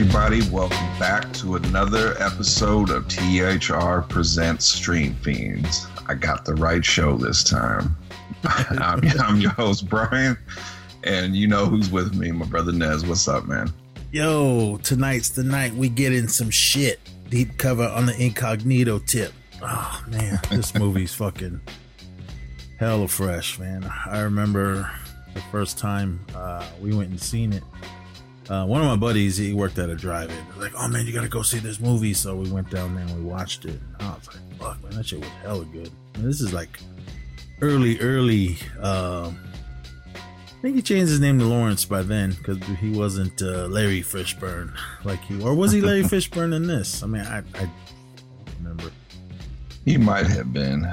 everybody. Welcome back to another episode of THR Presents Stream Fiends. I got the right show this time. I'm, I'm your host, Brian, and you know who's with me, my brother Nez. What's up, man? Yo, tonight's the night we get in some shit. Deep cover on the incognito tip. Oh, man, this movie's fucking hella fresh, man. I remember the first time uh, we went and seen it uh, one of my buddies, he worked at a drive-in. Like, oh man, you gotta go see this movie. So we went down there and we watched it. And I was like, fuck, man, that shit was hella good. And this is like early, early. Um, I think he changed his name to Lawrence by then because he wasn't uh, Larry Fishburne like he, or was he Larry Fishburne in this? I mean, I, I remember. He might have been.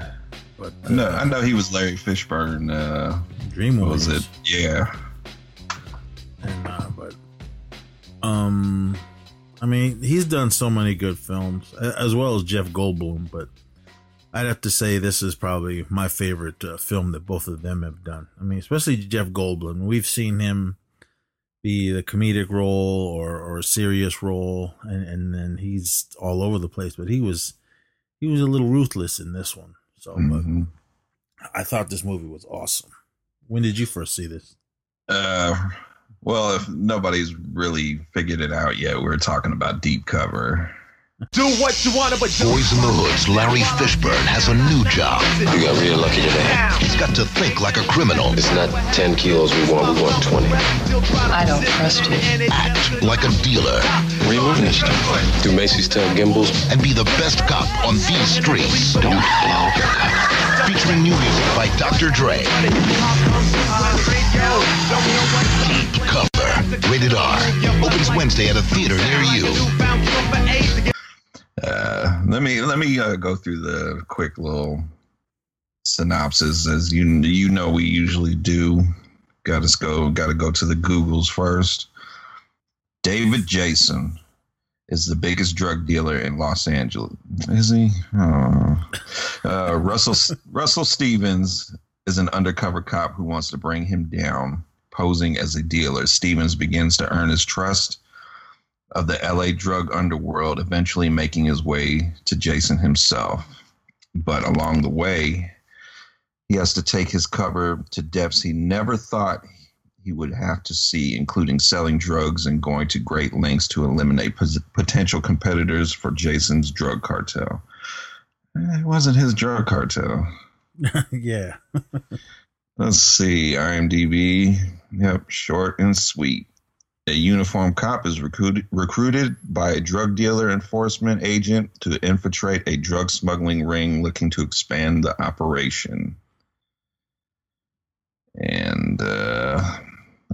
But uh, no, I know he was Larry Fishburne. Uh, Dream Was it? Yeah. And uh, but um, I mean, he's done so many good films as well as Jeff Goldblum, but I'd have to say this is probably my favorite uh, film that both of them have done. I mean, especially Jeff Goldblum. We've seen him be the comedic role or or a serious role, and and then he's all over the place. But he was he was a little ruthless in this one. So, mm-hmm. I thought this movie was awesome. When did you first see this? Uh, well, if nobody's really figured it out yet, we're talking about deep cover. Do what you want to, but Boyz n the Hood's Larry Fishburne has a new job. You got real lucky today. He's got to think like a criminal. It's not 10 kilos we want, we want 20. I don't trust you. Act like a dealer. Where you moving this stuff? Do Macy's tell Gimbels? And be the best cop on these streets. Don't blow your cover. Featuring new music by Dr. Dre. Rated R. Opens Wednesday at a theater near you. Uh, let me let me uh, go through the quick little synopsis as you you know we usually do. Got to go. Got to go to the Googles first. David Jason is the biggest drug dealer in Los Angeles. Is he? Oh. Uh, Russell Russell Stevens is an undercover cop who wants to bring him down, posing as a dealer. Stevens begins to earn his trust of the LA drug underworld, eventually making his way to Jason himself. But along the way, he has to take his cover to depths he never thought he would have to see, including selling drugs and going to great lengths to eliminate potential competitors for Jason's drug cartel. Eh, it wasn't his drug cartel. yeah. Let's see. IMDb. Yep. Short and sweet. A uniformed cop is recruited, recruited by a drug dealer enforcement agent to infiltrate a drug smuggling ring looking to expand the operation. And uh,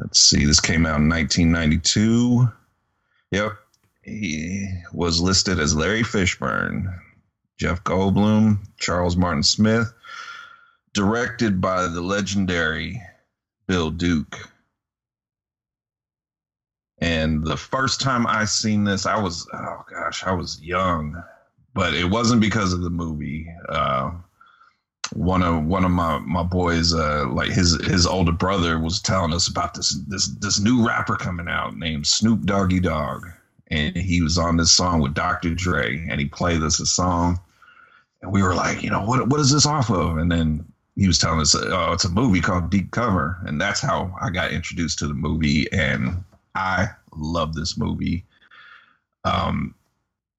let's see, this came out in 1992. Yep. He was listed as Larry Fishburne, Jeff Goldblum, Charles Martin Smith, directed by the legendary Bill Duke. And the first time I seen this, I was oh gosh, I was young, but it wasn't because of the movie. Uh, one of one of my my boys, uh, like his his older brother, was telling us about this this this new rapper coming out named Snoop Doggy Dogg, and he was on this song with Dr. Dre, and he played us a song, and we were like, you know, what what is this off of? And then he was telling us, oh, it's a movie called Deep Cover, and that's how I got introduced to the movie, and I love this movie. Um,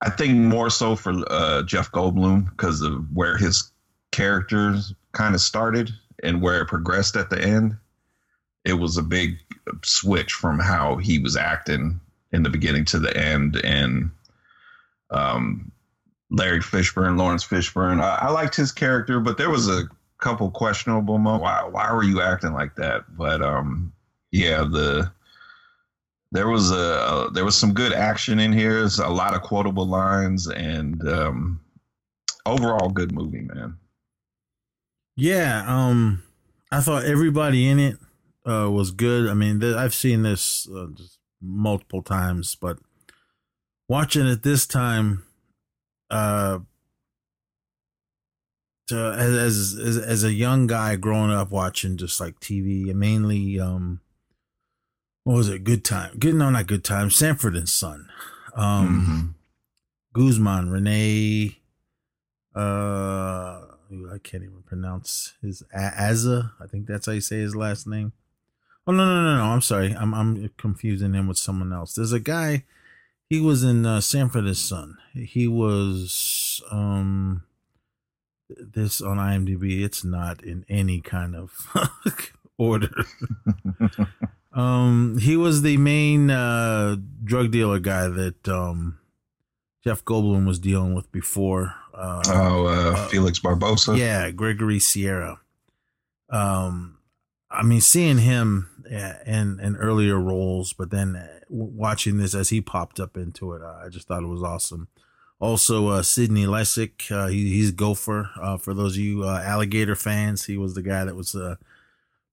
I think more so for uh, Jeff Goldblum because of where his characters kind of started and where it progressed at the end. It was a big switch from how he was acting in the beginning to the end, and um, Larry Fishburne, Lawrence Fishburne. I, I liked his character, but there was a couple questionable moments. Why, why were you acting like that? But um, yeah, the there was a, a, there was some good action in here. There's a lot of quotable lines and um, overall good movie, man. Yeah, um, I thought everybody in it uh, was good. I mean, th- I've seen this uh, multiple times, but watching it this time, uh, to, as, as as a young guy growing up watching just like TV, mainly um what was it? Good time. Good no, not good time. Sanford and Son. Um, Mhm. Guzman, Rene. Uh, I can't even pronounce his A- Assa. I think that's how you say his last name. Oh no no no no! I'm sorry. I'm I'm confusing him with someone else. There's a guy. He was in uh, Sanford and Son. He was um. This on IMDb. It's not in any kind of order. Um, he was the main uh, drug dealer guy that um, Jeff Goldblum was dealing with before. Uh, Oh, uh, Uh, Felix Barbosa. yeah, Gregory Sierra. Um, I mean, seeing him uh, in in earlier roles, but then uh, watching this as he popped up into it, I just thought it was awesome. Also, uh, Sydney Lassick, uh, he, he's Gopher. Uh, for those of you uh, alligator fans, he was the guy that was uh,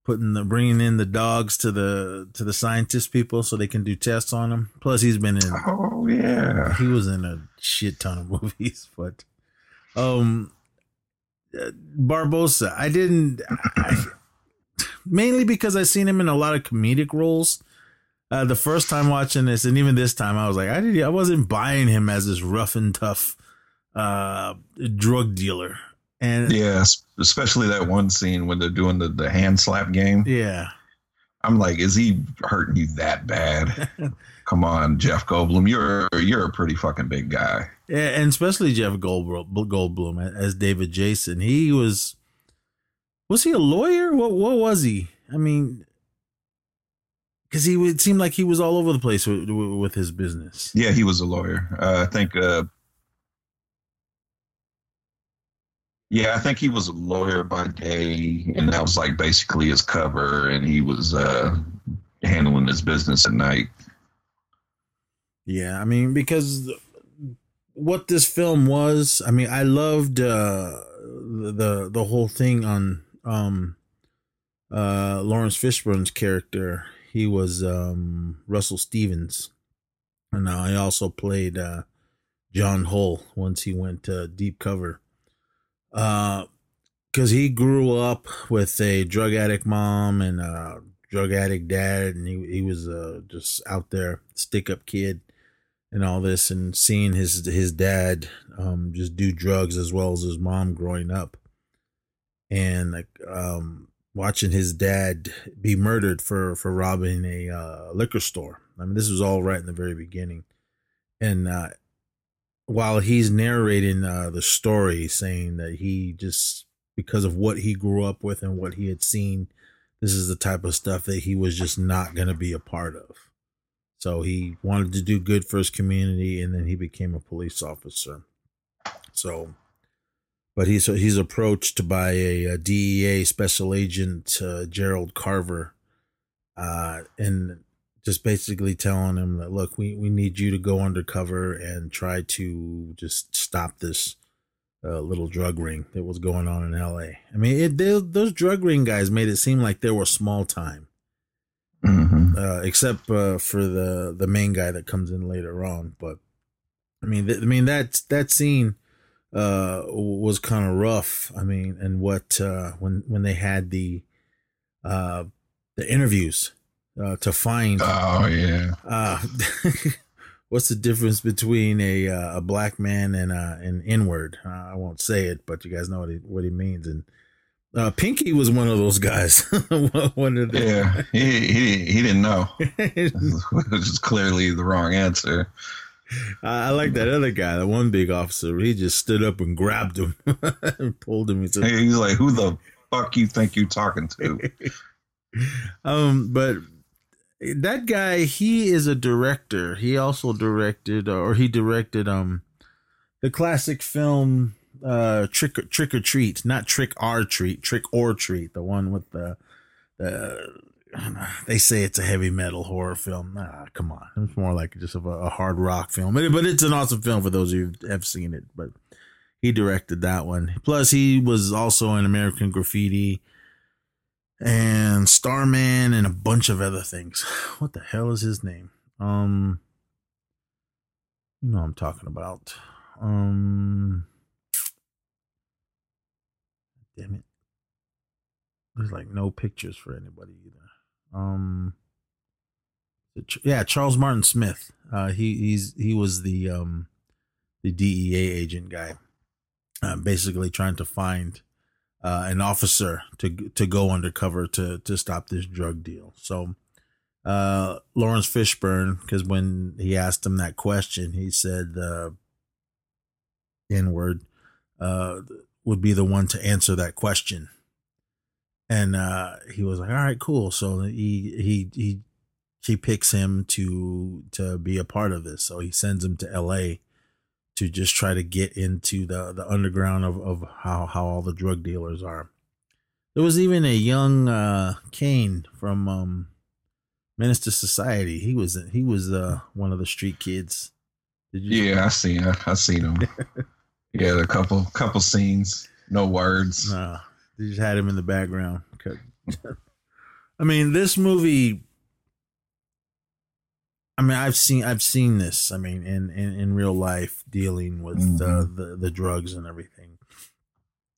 putting the bringing in the dogs to the to the scientist people so they can do tests on them. Plus, he's been in Oh yeah. he was in a shit ton of movies, but um, uh, Barbosa, I didn't I, mainly because I seen him in a lot of comedic roles. Uh, the first time watching this, and even this time, I was like, I did, I wasn't buying him as this rough and tough uh drug dealer, and Yeah, especially that one scene when they're doing the, the hand slap game. yeah, I'm like, is he hurting you that bad? Come on, Jeff Goldblum, you're you're a pretty fucking big guy. Yeah, and especially Jeff Goldblum, Goldblum as David Jason. He was was he a lawyer? What what was he? I mean, because he would seem like he was all over the place with, with his business. Yeah, he was a lawyer. Uh, I think. Uh, yeah, I think he was a lawyer by day, and that was like basically his cover, and he was uh, handling his business at night. Yeah, I mean because what this film was, I mean, I loved uh, the the whole thing on um, uh, Lawrence Fishburne's character. He was um, Russell Stevens, and uh, I also played uh, John Hull once he went to deep cover. Uh, because he grew up with a drug addict mom and a drug addict dad, and he he was uh, just out there stick up kid and all this, and seeing his his dad um, just do drugs as well as his mom growing up, and like um, watching his dad be murdered for for robbing a uh, liquor store. I mean, this was all right in the very beginning, and uh, while he's narrating uh, the story, saying that he just because of what he grew up with and what he had seen, this is the type of stuff that he was just not going to be a part of. So he wanted to do good for his community, and then he became a police officer. So, but he's he's approached by a, a DEA special agent uh, Gerald Carver, uh, and just basically telling him that look, we we need you to go undercover and try to just stop this uh, little drug ring that was going on in L.A. I mean, it, they, those drug ring guys made it seem like they were small time hmm uh, except uh, for the the main guy that comes in later on. But I mean, th- I mean that that scene uh, was kind of rough. I mean, and what uh, when when they had the uh, the interviews uh, to find Oh yeah. uh, what's the difference between a uh, a black man and uh, an inward. Uh, I won't say it, but you guys know what he what he means and. Uh, Pinky was one of those guys. one of the, Yeah, he he he didn't know, which is clearly the wrong answer. I I like that other guy, the one big officer. He just stood up and grabbed him and pulled him. He said, He's like, "Who the fuck you think you're talking to?" um, but that guy, he is a director. He also directed, or he directed, um, the classic film, uh, Trick Trick or Treat, not Trick or Treat, Trick or Treat, the one with the, the. They say it's a heavy metal horror film. Nah, come on. It's more like just a, a hard rock film, but, it's an awesome film for those of you who have seen it. But he directed that one. Plus, he was also in American Graffiti and Starman and a bunch of other things. What the hell is his name? Um, you know I'm talking about. Um, damn it. There's like no pictures for anybody either. Um, Yeah, Charles Martin Smith. Uh, he he's he was the um, the DEA agent guy, uh, basically trying to find uh, an officer to to go undercover to to stop this drug deal. So uh, Lawrence Fishburne, because when he asked him that question, he said the N word uh, would be the one to answer that question. And uh, he was like, "All right, cool." So he he he he picks him to to be a part of this. So he sends him to L.A. to just try to get into the the underground of of how how all the drug dealers are. There was even a young uh, Caine from um, to Society. He was he was uh, one of the street kids. Did you yeah, I seen I seen him. yeah, a couple couple scenes, no words. Nah, they just had him in the background. I mean, this movie. I mean, I've seen I've seen this. I mean, in in, in real life, dealing with mm-hmm. the, the the drugs and everything.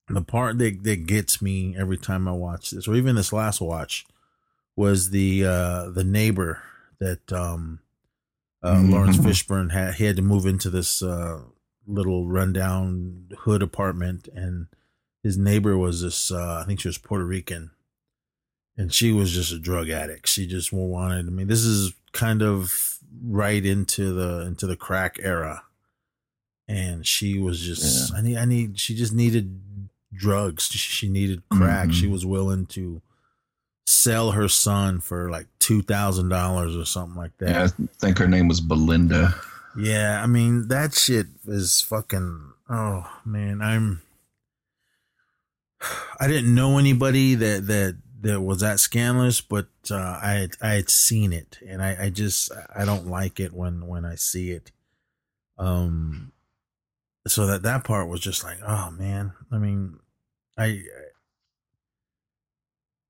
The part that that gets me every time I watch this, or even this last watch, was the uh the neighbor that um uh, mm-hmm. Lawrence Fishburne had he had to move into this uh little rundown hood apartment and his neighbor was this uh I think she was Puerto Rican and she was just a drug addict. She just wanted I mean this is kind of right into the into the crack era. And she was just yeah. I need I need she just needed drugs. She needed crack. Mm-hmm. She was willing to sell her son for like two thousand dollars or something like that. Yeah, I think her name was Belinda. Yeah, I mean that shit is fucking. Oh man, I'm. I didn't know anybody that that that was that scandalous, but uh, I had, I had seen it, and I, I just I don't like it when when I see it. Um, so that that part was just like, oh man. I mean, I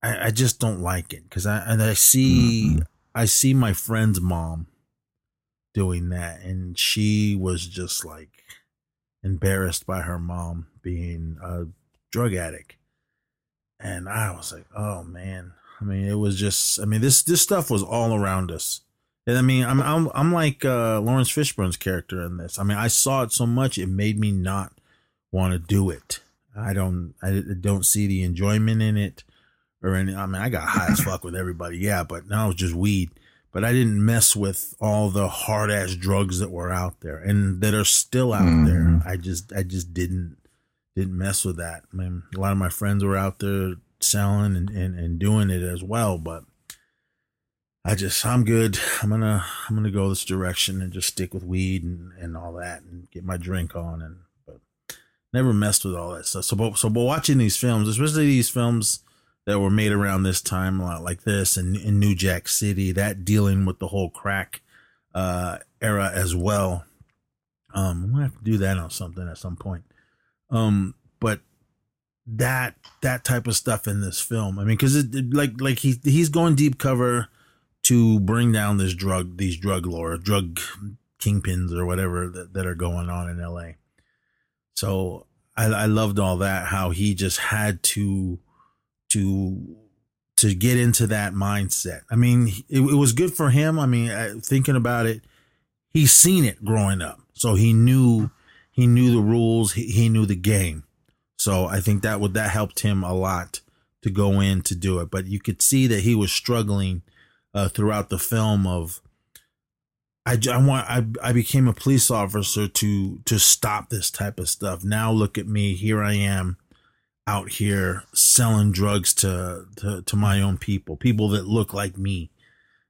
I, I just don't like it because I and I see mm-hmm. I see my friend's mom doing that, and she was just like embarrassed by her mom being a drug addict, and I was like, oh man. I mean, it was just. I mean, this this stuff was all around us. And I mean, I'm I'm I'm like uh, Lawrence Fishburne's character in this. I mean, I saw it so much it made me not want to do it. I don't I don't see the enjoyment in it or any. I mean, I got high as fuck with everybody, yeah, but now it's just weed. But I didn't mess with all the hard ass drugs that were out there and that are still out mm. there. I just, I just didn't, didn't mess with that. I mean, a lot of my friends were out there selling and, and, and doing it as well, but I just, I'm good. I'm gonna, I'm gonna go this direction and just stick with weed and, and all that and get my drink on and, but never messed with all that stuff. So, but, so, but watching these films, especially these films that were made around this time, a lot like this in, in New Jack City, that dealing with the whole crack uh, era as well. Um, I'm gonna have to do that on something at some point. Um, but that that type of stuff in this film, I mean, because it, like like he he's going deep cover to bring down this drug these drug lore drug kingpins or whatever that, that are going on in L.A. So I, I loved all that how he just had to to to get into that mindset. I mean, it, it was good for him. I mean, thinking about it, he's seen it growing up, so he knew he knew the rules. He, he knew the game. So I think that would that helped him a lot to go in to do it. But you could see that he was struggling uh, throughout the film. Of I, I want I I became a police officer to to stop this type of stuff. Now look at me. Here I am out here selling drugs to to, to my own people, people that look like me.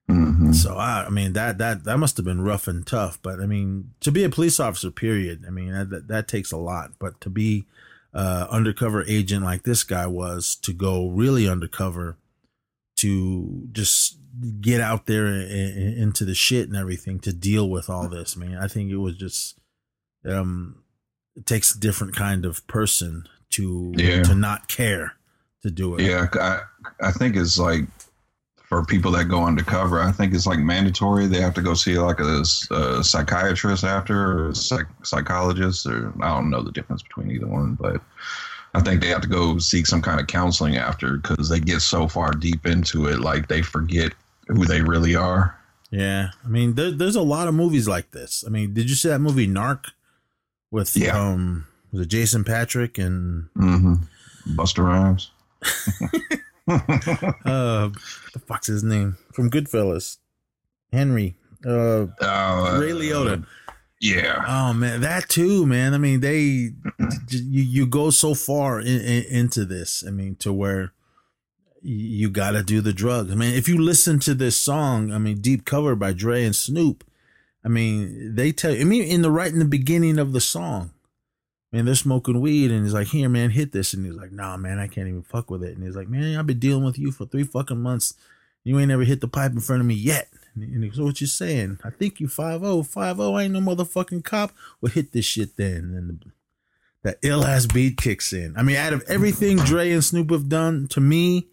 Mm-hmm. So I, I mean that that that must have been rough and tough. But I mean to be a police officer, period. I mean that that takes a lot. But to be uh, undercover agent like this guy was, to go really undercover, to just get out there and into the shit and everything to deal with all this. I mean, I think it was just um, it takes a different kind of person to yeah. to not care to do it. Yeah, I I think it's like for people that go undercover, I think it's like mandatory. They have to go see like a, a psychiatrist after, or a psych, psychologist, or I don't know the difference between either one, but I think they have to go seek some kind of counseling after because they get so far deep into it, like they forget who they really are. Yeah, I mean, there, there's a lot of movies like this. I mean, did you see that movie Narc with Yeah. um was it Jason Patric and hmm Busta Rhymes. uh the fuck's his name from Goodfellas, Henry, uh Uh, Ray Liotta. Yeah. Oh man, that too, man. I mean, they you you go so far in, in, into this. I mean, to where you got to do the drugs. I mean, if you listen to this song, I mean, deep cover by Dre and Snoop. I mean, they tell. I mean, in the right in the beginning of the song, man, they're smoking weed, and he's like, "Here, man, hit this," and he's like, "Nah, man, I can't even fuck with it." And he's like, "Man, I've been dealing with you for three fucking months. You ain't never hit the pipe in front of me yet." And he goes, "What you saying? I think you five oh five oh. I ain't no motherfucking cop. Well, hit this shit then." And the, that ill ass beat kicks in. I mean, out of everything Dre and Snoop have done, to me,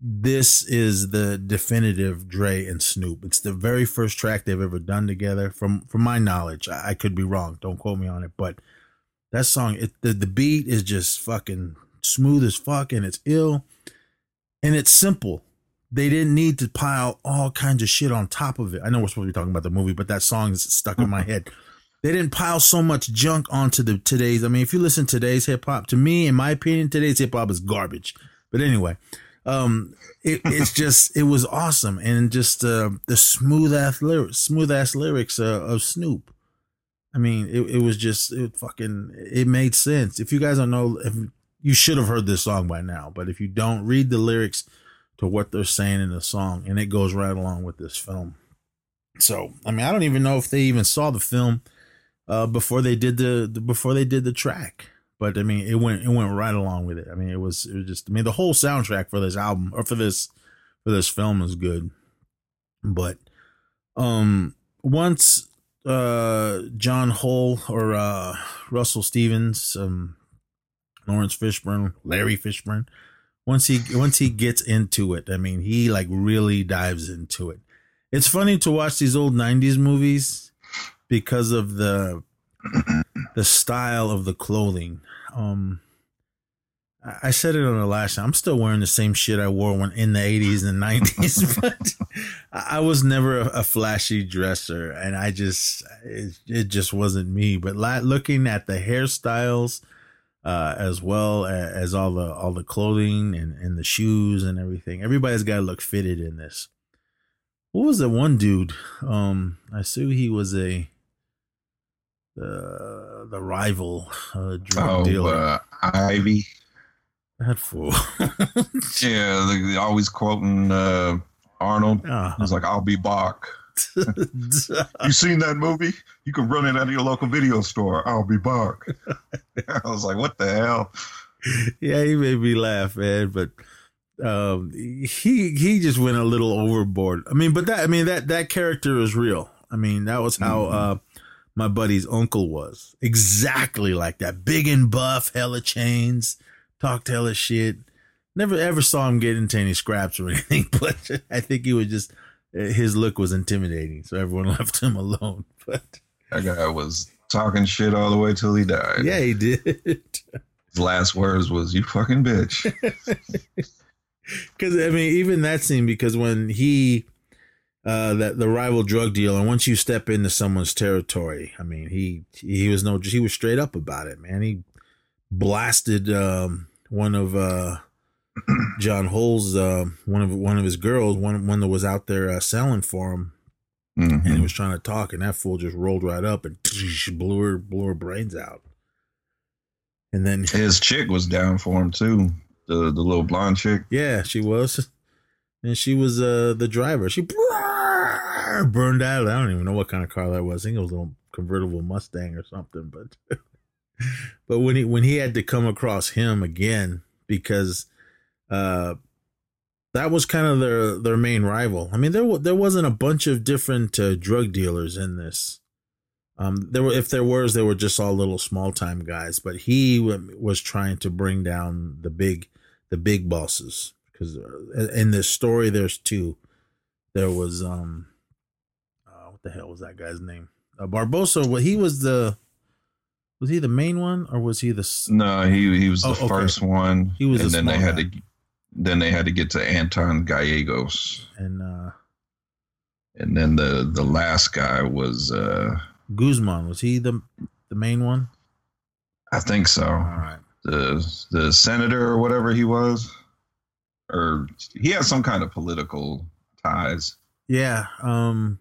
this is the definitive Dre and Snoop. It's the very first track they've ever done together. From from my knowledge, I, I could be wrong. Don't quote me on it, but that song, it, the the beat is just fucking smooth as fuck, and it's ill, and it's simple. They didn't need to pile all kinds of shit on top of it. I know we're supposed to be talking about the movie, but that song is stuck in my head. They didn't pile so much junk onto the today's. I mean, if you listen to today's hip hop, to me, in my opinion, today's hip hop is garbage. But anyway, um, it, it's just it was awesome, and just uh, the smooth ass lyrics, smooth ass lyrics uh, of Snoop. I mean, it, it was just it fucking it made sense. If you guys don't know, if you should have heard this song by now, but if you don't, read the lyrics to what they're saying in the song, and it goes right along with this film. So, I mean, I don't even know if they even saw the film uh, before they did the, the before they did the track. But I mean, it went it went right along with it. I mean, it was it was just I mean, the whole soundtrack for this album or for this for this film is good. But um once uh John Hull or uh Russell Stevens, um Lawrence Fishburne, Larry Fishburne, once he once he gets into it, I mean, he like really dives into it. It's funny to watch these old 90s movies because of the the style of the clothing. Um I said it on the last time. I'm still wearing the same shit I wore when in the 80s and 90s, but I was never a, a flashy dresser, and I just it, it just wasn't me. But la- looking at the hairstyles, uh, as well a- as all the all the clothing and, and the shoes and everything, everybody's got to look fitted in this. What was that one dude? Um, I assume he was a the the rival uh, drug Oh, dealer. uh, Ivy. That fool. Yeah, they, they always quoting uh, Arnold. Ah. He's like, "I'll be back." You seen that movie? You can run it out of your local video store. I'll be back. I was like, "What the hell?" yeah, he made me laugh, man. But um, he he just went a little overboard. I mean, but that I mean that that character is real. I mean, that was how uh, my buddy's uncle was exactly like that, big and buff, hella chains, talked hella shit. Never ever saw him get into any scraps or anything, but I think he was just his look was intimidating, so everyone left him alone. But That guy was talking shit all the way till he died. yeah, he did. His last words was, "You fucking bitch." Because I mean, even that scene, because when he, uh, that the rival drug dealer, once you step into someone's territory, I mean, he he was no, he was straight up about it, man. He blasted um, one of uh, John Hull's uh, one of one of his girls, one one that was out there uh, selling for him, and he Mhm. was trying to talk, and that fool just rolled right up and blew her blew her brains out. And then His chick was down for him too. The the little blonde chick. Yeah, she was. And she was uh the driver. She burned out. I don't even know what kind of car that was. I think it was a little convertible Mustang or something. But but when he when he had to come across him again because uh that was kind of their their main rival. I mean there there wasn't a bunch of different uh, drug dealers in this. Um, there were if there was, they were just all little small time guys. But he w- was trying to bring down the big the big bosses because in this story there's two there was um uh, what the hell was that guy's name uh, barbosa well he was the was he the main one or was he the No, he he was the Oh, okay. first one. He was and the then they had guy. to then they had to get to Anton Gallegos. and uh and then the the last guy was uh Guzman was he the the main one? I think so. All right. The the senator or whatever he was, or he had some kind of political ties. Yeah. Um.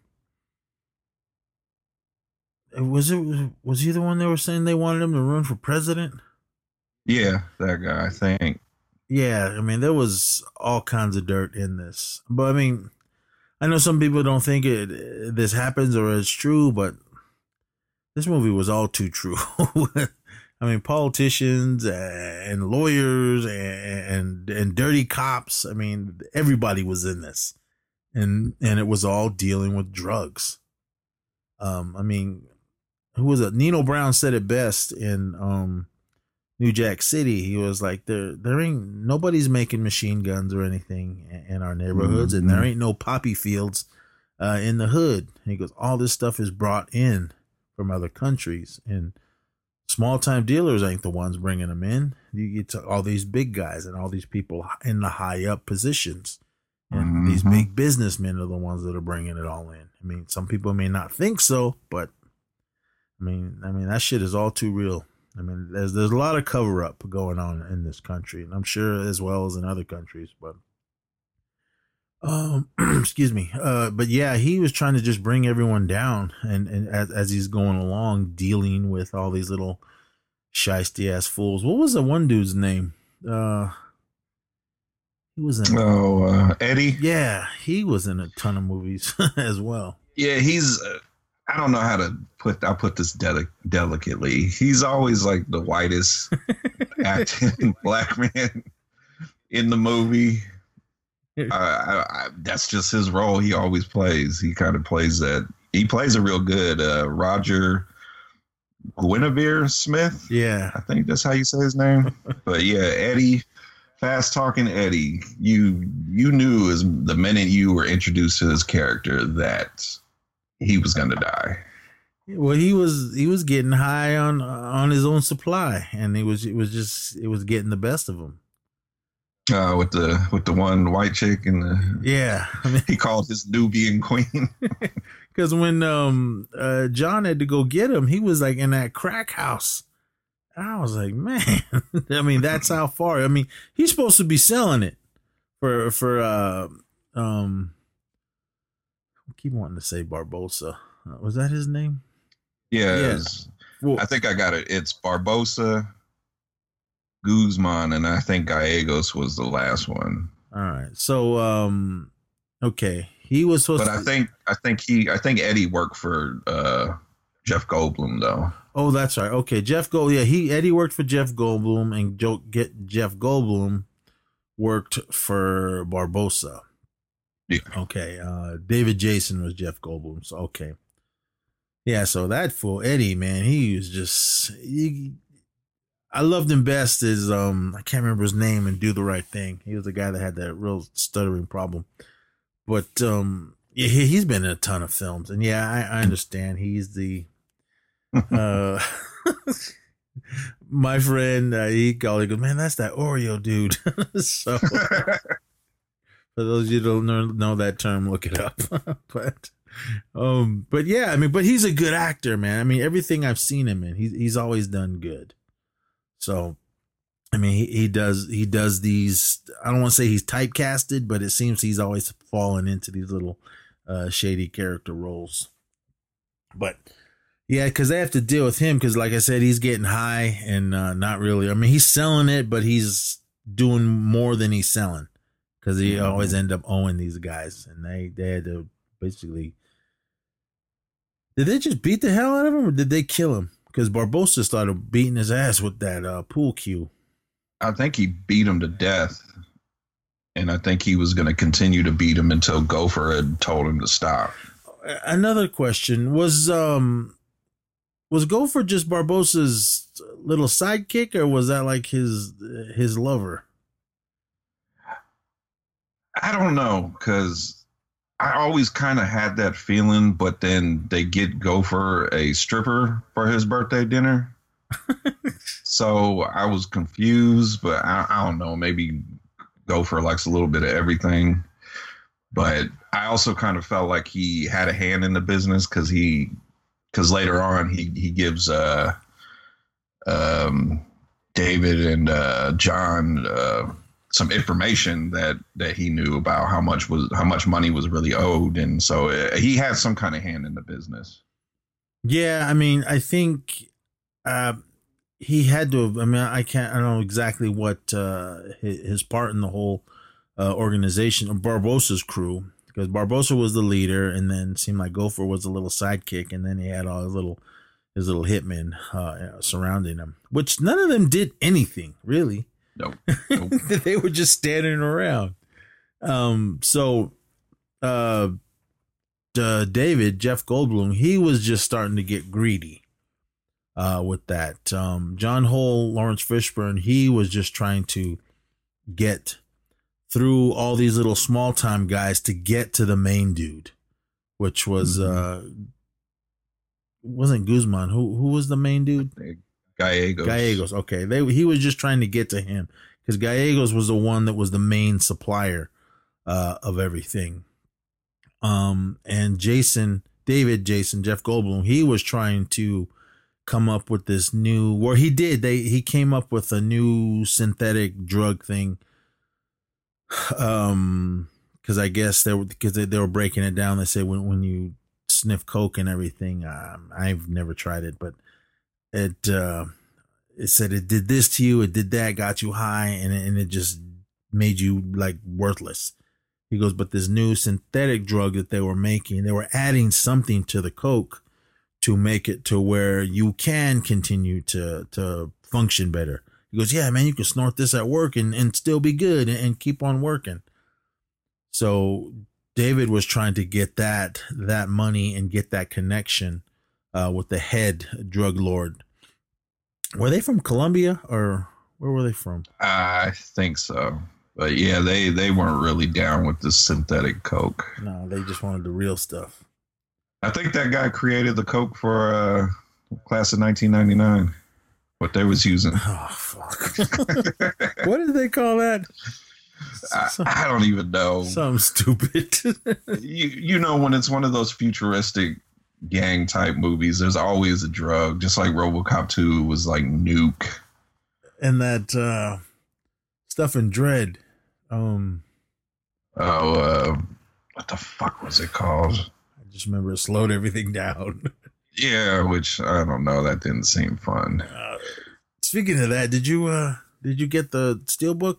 Was it was he the one they were saying they wanted him to run for president? Yeah, that guy. I think. Yeah, I mean there was all kinds of dirt in this, but I mean, I know some people don't think it this happens or it's true, but this movie was all too true. I mean, politicians and lawyers and, and and dirty cops. I mean, everybody was in this, and and it was all dealing with drugs. Um, I mean, who was it? Nino Brown said it best in um, New Jack City. He was like, "There, there ain't nobody's making machine guns or anything in our neighborhoods, and there ain't no poppy fields uh, in the hood." And he goes, "All this stuff is brought in from other countries, and small time dealers ain't the ones bringing them in. You get to all these big guys and all these people in the high up positions." And these Mhm. big businessmen are the ones that are bringing it all in. I mean, some people may not think so, but I mean, I mean that shit is all too real. I mean, there's there's a lot of cover up going on in this country, and I'm sure as well as in other countries. But, um, excuse me. Uh, but yeah, he was trying to just bring everyone down, and and as as he's going along, dealing with all these little shisty ass fools. What was the one dude's name? Uh, he was in. Oh, uh, Eddie. Yeah, he was in a ton of movies as well. Yeah, he's. Uh, I don't know how to put. I'll put this deli- delicately. He's always like the whitest acting black man in the movie. Uh, I, I, that's just his role. He always plays. He kind of plays that. He plays a real good. Uh, Roger Guenveur Smith. Yeah, I think that's how you say his name. but yeah, Eddie, fast talking Eddie. You you knew as the minute you were introduced to this character that he was gonna die. Well, he was he was getting high on on his own supply, and it was it was just it was getting the best of him. Uh, with the with the one white chick and the, Yeah, I mean, he called his Nubian queen. because when um uh John had to go get him, he was like in that crack house. And I was like, man, I mean, that's how far. I mean, he's supposed to be selling it for for uh um. Keep wanting to say Barbosa. Uh, was that his name? yeah, Yeah. it's- Well, I think I got it. It's Barbosa, Guzman, and I think Gallegos was the last one. all right. So um, okay, he was supposed. But I think I think he I think Eddie worked for uh, Jeff Goldblum though. Oh, that's right. Okay, Jeff Gold. Yeah, he Eddie worked for Jeff Goldblum, and Joe get Jeff Goldblum worked for Barbosa. Yeah. Okay. Uh, David Jason was Jeff Goldblum. So okay. Yeah. So that fool Eddie, man, he was just. He, I loved him best as um I can't remember his name and do the right thing. He was the guy that had that real stuttering problem. But um yeah, he, he's been in a ton of films, and yeah, I, I understand. He's the uh my friend uh, he called he goes man that's that oreo dude so for those of you don't know, know that term look it up. But um but yeah i mean but he's a good actor man. I mean everything i've seen him in he's, he's always done good. So i mean he, he does he does these i don't want to say he's typecasted but it seems he's always fallen into these little uh shady character roles. But yeah, because they have to deal with him because, like I said, he's getting high and uh, not really. I mean, he's selling it, but he's doing more than he's selling because he always end up owing these guys, and they they had to basically. Did they just beat the hell out of him, or did they kill him? Because Barbosa started beating his ass with that uh, pool cue. I think he beat him to death. And I think he was going to continue to beat him until Gopher had told him to stop. Another question was um was Gopher just Barbosa's little sidekick, or was that like his his lover? I don't know because I always kind of had that feeling, but then they get Gopher a stripper for his birthday dinner. so I was confused, but I, I don't know. Maybe Gopher likes a little bit of everything. but I also kind of felt like he had a hand in the business because he, because later on he he gives uh, um, David and uh, John uh, some information that that he knew about how much was how much money was really owed, and so uh, he had some kind of hand in the business. Yeah, I mean, I think uh, he had to. Have, I mean, I can't. I don't know exactly what uh, his, part in the whole uh, organization of Barbosa's crew, because Barbosa was the leader, and then it seemed like Gopher was a little sidekick, and then he had all his little his little hitmen uh, surrounding him, which none of them did anything really. Nope. nope. they were just standing around. Um, so, uh, uh, David Jeff Goldblum, he was just starting to get greedy. Uh, with that, um, John Hull, Lawrence Fishburne, he was just trying to get through all these little small time guys to get to the main dude, which was uh wasn't Guzman. Who who was the main dude? Gallegos. Gallegos. Okay, they he was just trying to get to him because Gallegos was the one that was the main supplier uh, of everything. Um, and Jason, David, Jason, Jeff Goldblum, he was trying to come up with this new. Where he did, they he came up with a new synthetic drug thing. Um, because I guess they were because they, they were breaking it down. They say when when you sniff coke and everything. Um, I've never tried it, but it uh, it said it did this to you, it did that, got you high, and and it just made you like worthless. He goes, but this new synthetic drug that they were making, they were adding something to the coke to make it to where you can continue to to function better. He goes, yeah, man, you can snort this at work and, and still be good and, and keep on working. So David was trying to get that that money and get that connection uh, with the head drug lord. Were they from Colombia or where were they from? I think so. But yeah, they they weren't really down with the synthetic coke. No, they just wanted the real stuff. I think that guy created the coke for uh, class of 1999. What they was using. Oh fuck! what did they call that? I, I don't even know. Something stupid. you you know when it's one of those futuristic gang type movies, there's always a drug, just like RoboCop 2 was like nuke. and that uh stuff in Dredd. Um, Oh, uh, what the fuck was it called? I just remember it slowed everything down. Yeah, which I don't know. That didn't seem fun. Uh, speaking of that, did you uh did you get the steelbook?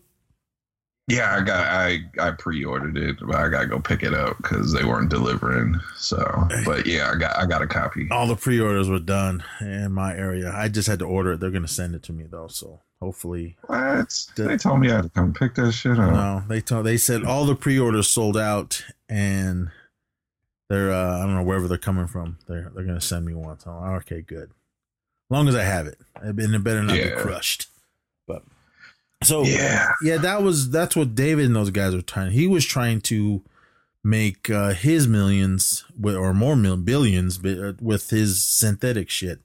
Yeah, I got I I pre-ordered it, but I gotta go pick it up because they weren't delivering. So, but yeah, I got I got a copy. All the pre-orders were done in my area. I just had to order it. They're gonna send it to me though, so hopefully. What? They told me I had to come pick that shit up. No, they told they said all the pre-orders sold out, and they're uh, I don't know wherever they're coming from. They're they're gonna send me one. So okay, good. As long as I have it, and it better not Yeah. be crushed. But so Yeah. yeah, that was that's what David and those guys were trying. He was trying to make uh, his millions with, or more mil- billions uh, with his synthetic shit,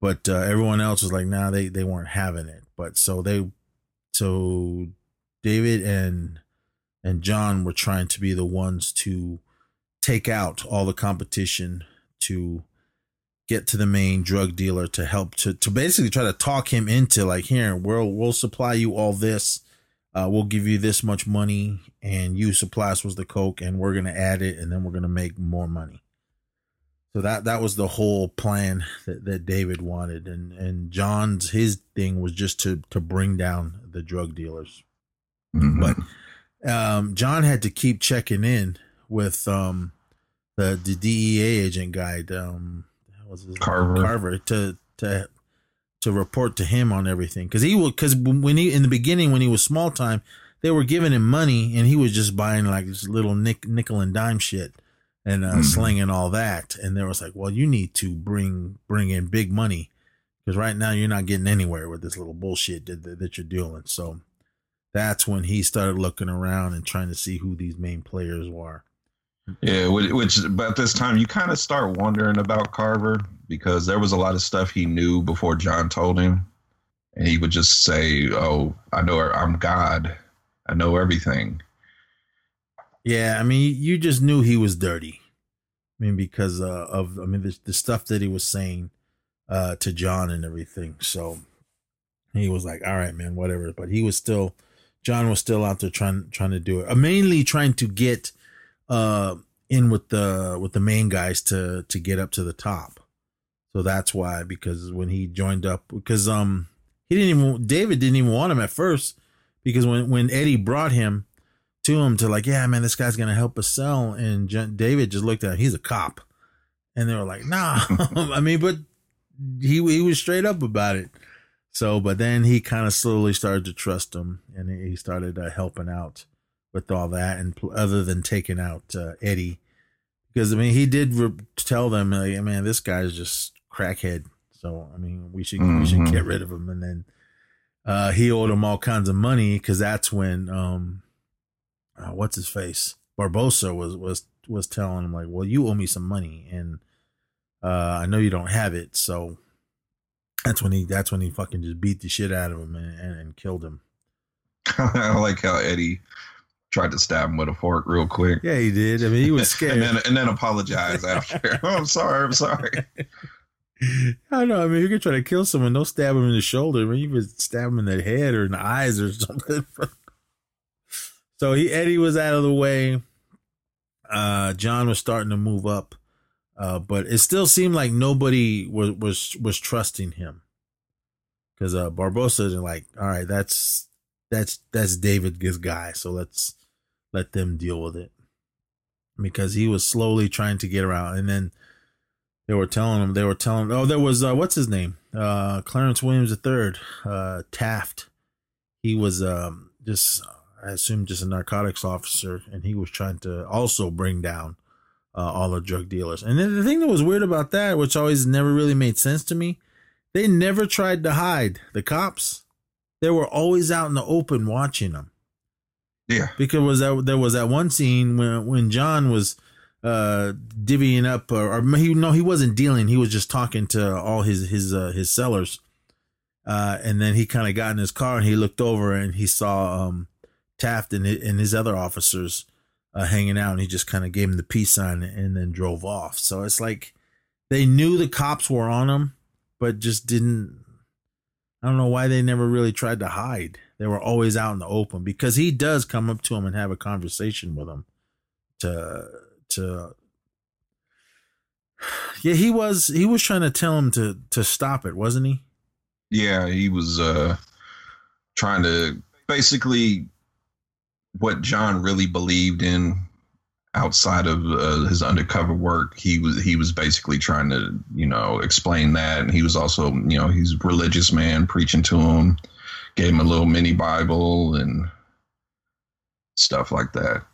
but uh, everyone else was like, nah, they they weren't having it. But so they, so David and and John were trying to be the ones to take out all the competition to get to the main drug dealer to help to to basically try to talk him into like here we'll we'll supply you all this uh, we'll give you this much money and you supply us with the coke and we're gonna add it and then we're gonna make more money so that that was the whole plan that, that david wanted and and john's his thing was just to to bring down the drug dealers Mhm. but um, John had to keep checking in with um, the the DEA agent guy. Um, was his name? Carver. Carver to to to report to him on everything because he will because when he in the beginning when he was small time they were giving him money and he was just buying like this little nick, nickel and dime shit and uh, Mhm. slinging all that and there was like well you need to bring bring in big money because right now you're not getting anywhere with this little bullshit that, that, that you're doing so that's when he started looking around and trying to see who these main players were. Yeah, which, but at this time you kind of start wondering about Carver because there was a lot of stuff he knew before John told him, and he would just say, "Oh, I know I'm God, I know everything." Yeah, I mean, you just knew he was dirty. I mean, because uh, of I mean the, the stuff that he was saying uh, to John and everything. So he was like, "All right, man, whatever." But he was still, John was still out there trying trying to do it, uh, mainly trying to get uh, in with the with the main guys to to get up to the top. So that's why because when he joined up because um he didn't even David didn't even want him at first because when when Eddie brought him to him to like yeah man this guy's gonna help us sell and David just looked at him he's a cop. And they were like nah. I mean but he he was straight up about it. So but then he kind of slowly started to trust him and he started uh, helping out with all that and other than taking out uh, Eddie. Because I mean he did re- tell them like man this guy's just crackhead. So I mean we should we should Mhm. get rid of him. And then uh, he owed him all kinds of money because that's when um, uh, what's his face? Barbosa was was was telling him like, well, you owe me some money, and uh, I know you don't have it, so that's when he that's when he fucking just beat the shit out of him and, and, and killed him. I like how Eddie tried to stab him with a fork real quick. Yeah, he did. I mean, he was scared. and then and then apologize after. oh, I'm sorry. I'm sorry. I know. I mean, you could try to kill someone, don't stab him in the shoulder. I mean, you could stab him in the head or in the eyes or something. so he Eddie was out of the way. Uh, John was starting to move up, uh, but it still seemed like nobody was was was trusting him because uh, Barbosa is like, all right, that's that's that's David this guy, so let's let them deal with it. Because he was slowly trying to get around, and then they were telling him they were telling oh there was uh, what's his name? Uh clarence williams III, uh taft. He was um just i assume just a narcotics officer and he was trying to also bring down uh, all the drug dealers. And then the thing that was weird about that which always never really made sense to me they never tried to hide the cops they were always out in the open watching them. Yeah. because was that there was that one scene when when John was uh divvying up or, or he no he wasn't dealing. He was just talking to all his his uh, his sellers. Uh and then he kind of got in his car and he looked over and he saw um Taft and his, and his other officers uh hanging out and he just kind of gave him the peace sign and then drove off. So it's like they knew the cops were on him but just didn't I don't know why they never really tried to hide. They were always out in the open because he does come up to him and have a conversation with him. To to yeah, he was he was trying to tell him to to stop it, wasn't he? Yeah, he was uh trying to basically what John really believed in outside of uh, his undercover work. He was he was basically trying to you know explain that, and he was also you know he's a religious man preaching to him, gave him a little mini Bible and stuff like that.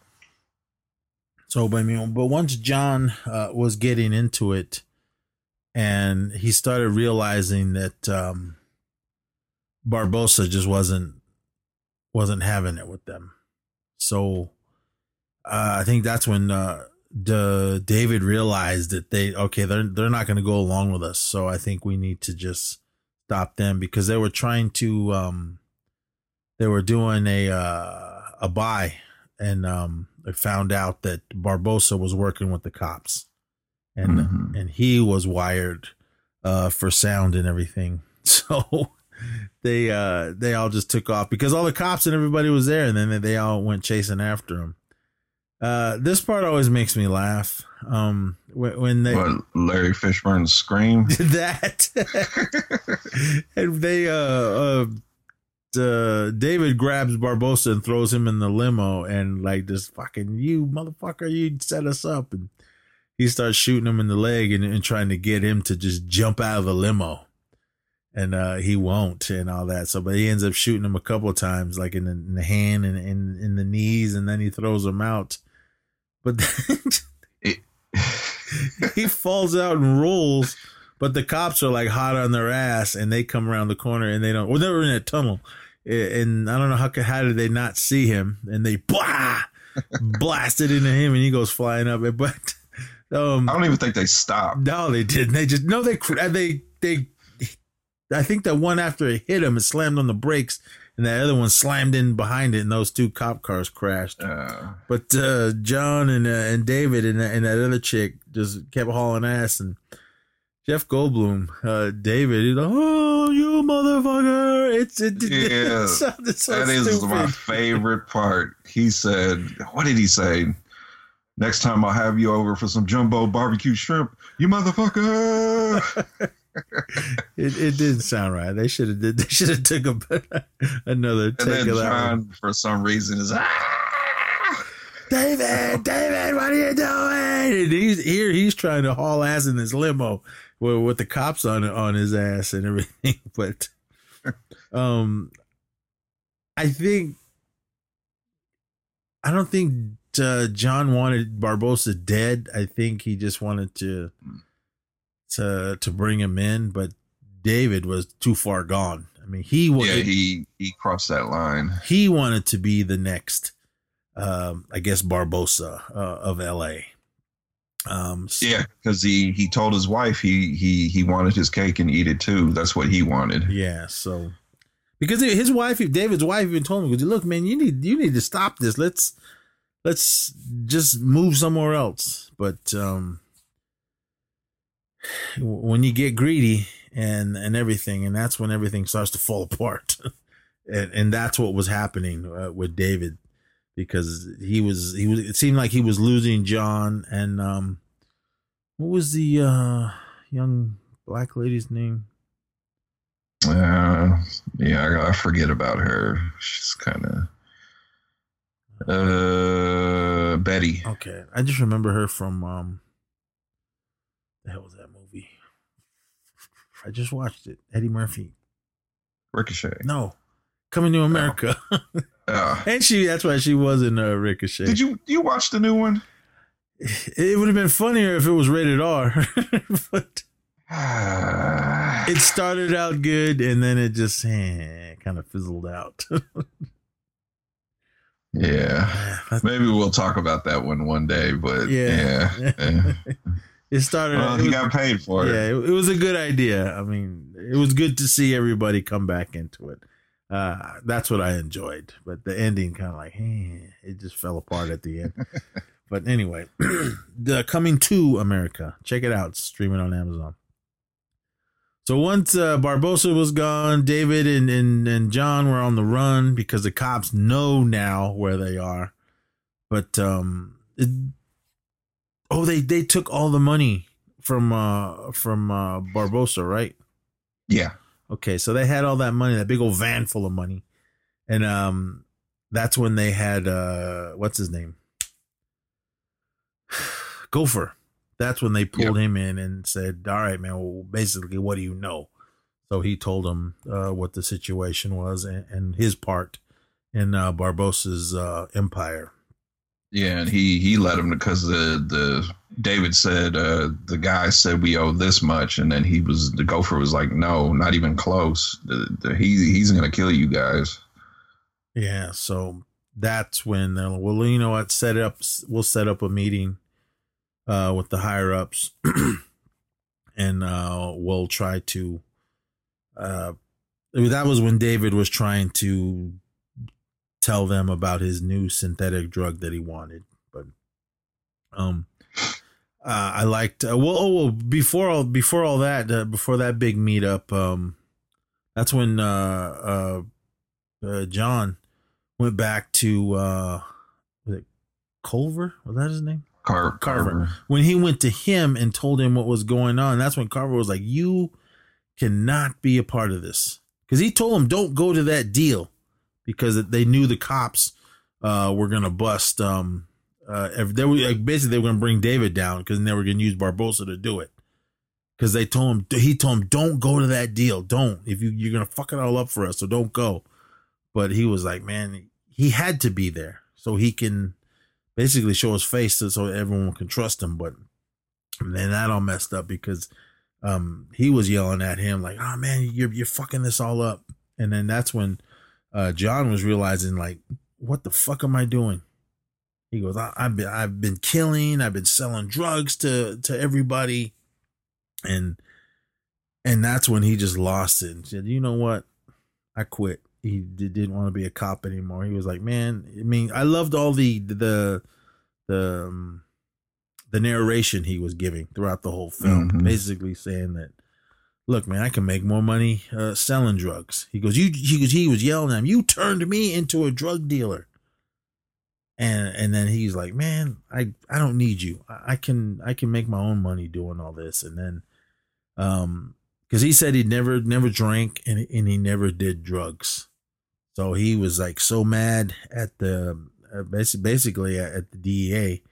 So, but I mean, but once John uh, was getting into it, and he started realizing that um, Barbosa just wasn't wasn't having it with them. So, uh, I think that's when uh, the David realized that they okay they're they're not going to go along with us. So I think we need to just stop them because they were trying to um, they were doing a uh, a buy and um, they found out that Barbosa was working with the cops, and Mhm. and he was wired uh, for sound and everything. So they uh, they all just took off because all the cops and everybody was there, and then they all went chasing after him. Uh, this part always makes me laugh. Um, when, when they What Larry Fishburne scream? that, and they uh, uh uh, David grabs Barbosa and throws him in the limo, and like this fucking you motherfucker, you set us up, and he starts shooting him in the leg and, and trying to get him to just jump out of the limo, and uh, he won't, and all that. So, but he ends up shooting him a couple of times, like in the, in the hand and in in the knees, and then he throws him out. But then he falls out and rolls. But the cops are like hot on their ass, and they come around the corner, and they don't. Well, they were in a tunnel, and I don't know how how did they not see him, and they blah blasted into him, and he goes flying up. But um, I don't even think they stopped. no, they didn't. They just no, they they they I think that one after it hit him, it slammed on the brakes, and that other one slammed in behind it, and those two cop cars crashed. Uh, But uh, John and uh, and David and, and that other chick just kept hauling ass, and Jeff Goldblum, uh, David, he's like, "Oh, you motherfucker!" It's it, Yeah, it sounded so that is my favorite part. He said, "What did he say?" Next time I'll have you over for some jumbo barbecue shrimp, you motherfucker. It, it didn't sound right. They should have did. They should have took a, another And take then of. John, for some reason, is ah! David, David, what are you doing? And he's here. He's trying to haul ass in this limo with, with the cops on on his ass and everything. But um, I think I don't think uh, John wanted Barbosa dead. I think he just wanted to to to bring him in, but David was too far gone. I mean, he was yeah, he he crossed that line. he wanted to be the next, um, I guess Barbosa uh, of L.A. Um, s- Yeah, because he he told his wife he he he wanted his cake and eat it too. That's what he wanted. yeah. So because his wife, David's wife, even told him, look, man, you need you need to stop this. Let's let's just move somewhere else." But um, when you get greedy and and everything, and that's when everything starts to fall apart, and and that's what was happening uh, with David because he was he was it seemed like he was losing John and um, what was the uh young black lady's name? Uh, yeah, I, I forget about her. She's kind of uh Betty. Okay, I just remember her from um, the hell was that? I just watched it. Eddie Murphy. Ricochet. No, Coming to America. Uh, and she that's why she was in uh, Ricochet. did you you watch the new one? It would have been funnier if it was rated R, but it started out good and then it just eh, kind of fizzled out. yeah, maybe we'll talk about that one one day. But Yeah. yeah, yeah. It started. Well, it he was- got paid for it. yeah, it, it was a good idea. I mean, it was good to see everybody come back into it. Uh, that's what I enjoyed. But the ending kind of like, eh, it just fell apart at the end. but anyway, the coming to America. Check it out. It's streaming on Amazon. So once uh, Barbosa was gone, David and, and, and John were on the run because the cops know now where they are. But um, it, oh, they they took all the money from uh from uh Barbosa, right? Yeah, Okay, so they had all that money, that big old van full of money, and um, that's when they had uh, what's his name, Gopher. That's when they pulled him in and said, "All right, man. Well, basically, what do you know?" So he told them uh, what the situation was and, and his part in uh, Barbosa's uh, empire. Yeah, and he he let him because the the David said uh the guy said we owe this much, and then he was the gopher was like, no, not even close. The, the, he he's gonna kill you guys. Yeah, so that's when they're like, well, you know what? Set up. We'll set up a meeting uh, with the higher ups, and uh, we'll try to. Uh, that was when David was trying to tell them about his new synthetic drug that he wanted, but um, uh, I liked. Uh, well, oh, well, before all before all that, uh, before that big meetup, um, that's when uh, uh, uh, John went back to uh was it Culver? Was that his name? Car- Carver. When he went to him and told him what was going on, that's when Carver was like, You cannot be a part of this. Because he told him, Don't go to that deal because they knew the cops uh were gonna bust um uh if they were like basically they were gonna bring David down because they were gonna use Barbosa to do it. Because they told him he told him, Don't go to that deal. Don't. If you you're gonna fuck it all up for us, so don't go but he was like, man, he had to be there so he can basically show his face so, everyone can trust him. But then that all messed up because um, he was yelling at him like, "Oh man, you're you're fucking this all up." And then that's when uh, John was realizing like, "What the fuck am I doing?" He goes, I, "I've been I've been killing, I've been selling drugs to to everybody," and and that's when he just lost it and said, "You know what? I quit." He d- didn't want to be a cop anymore. He was like, "Man, I mean, I loved all the the the um, the narration he was giving throughout the whole film, Mhm. basically saying that." Look, man, I can make more money uh, selling drugs. He goes, you. He goes, he was yelling at him. You turned me into a drug dealer and and then he's like man i i don't need you i I can i can make my own money doing all this and then um because he said he never never drank and, and he never did drugs so he was like so mad at the uh, basically, basically at the dea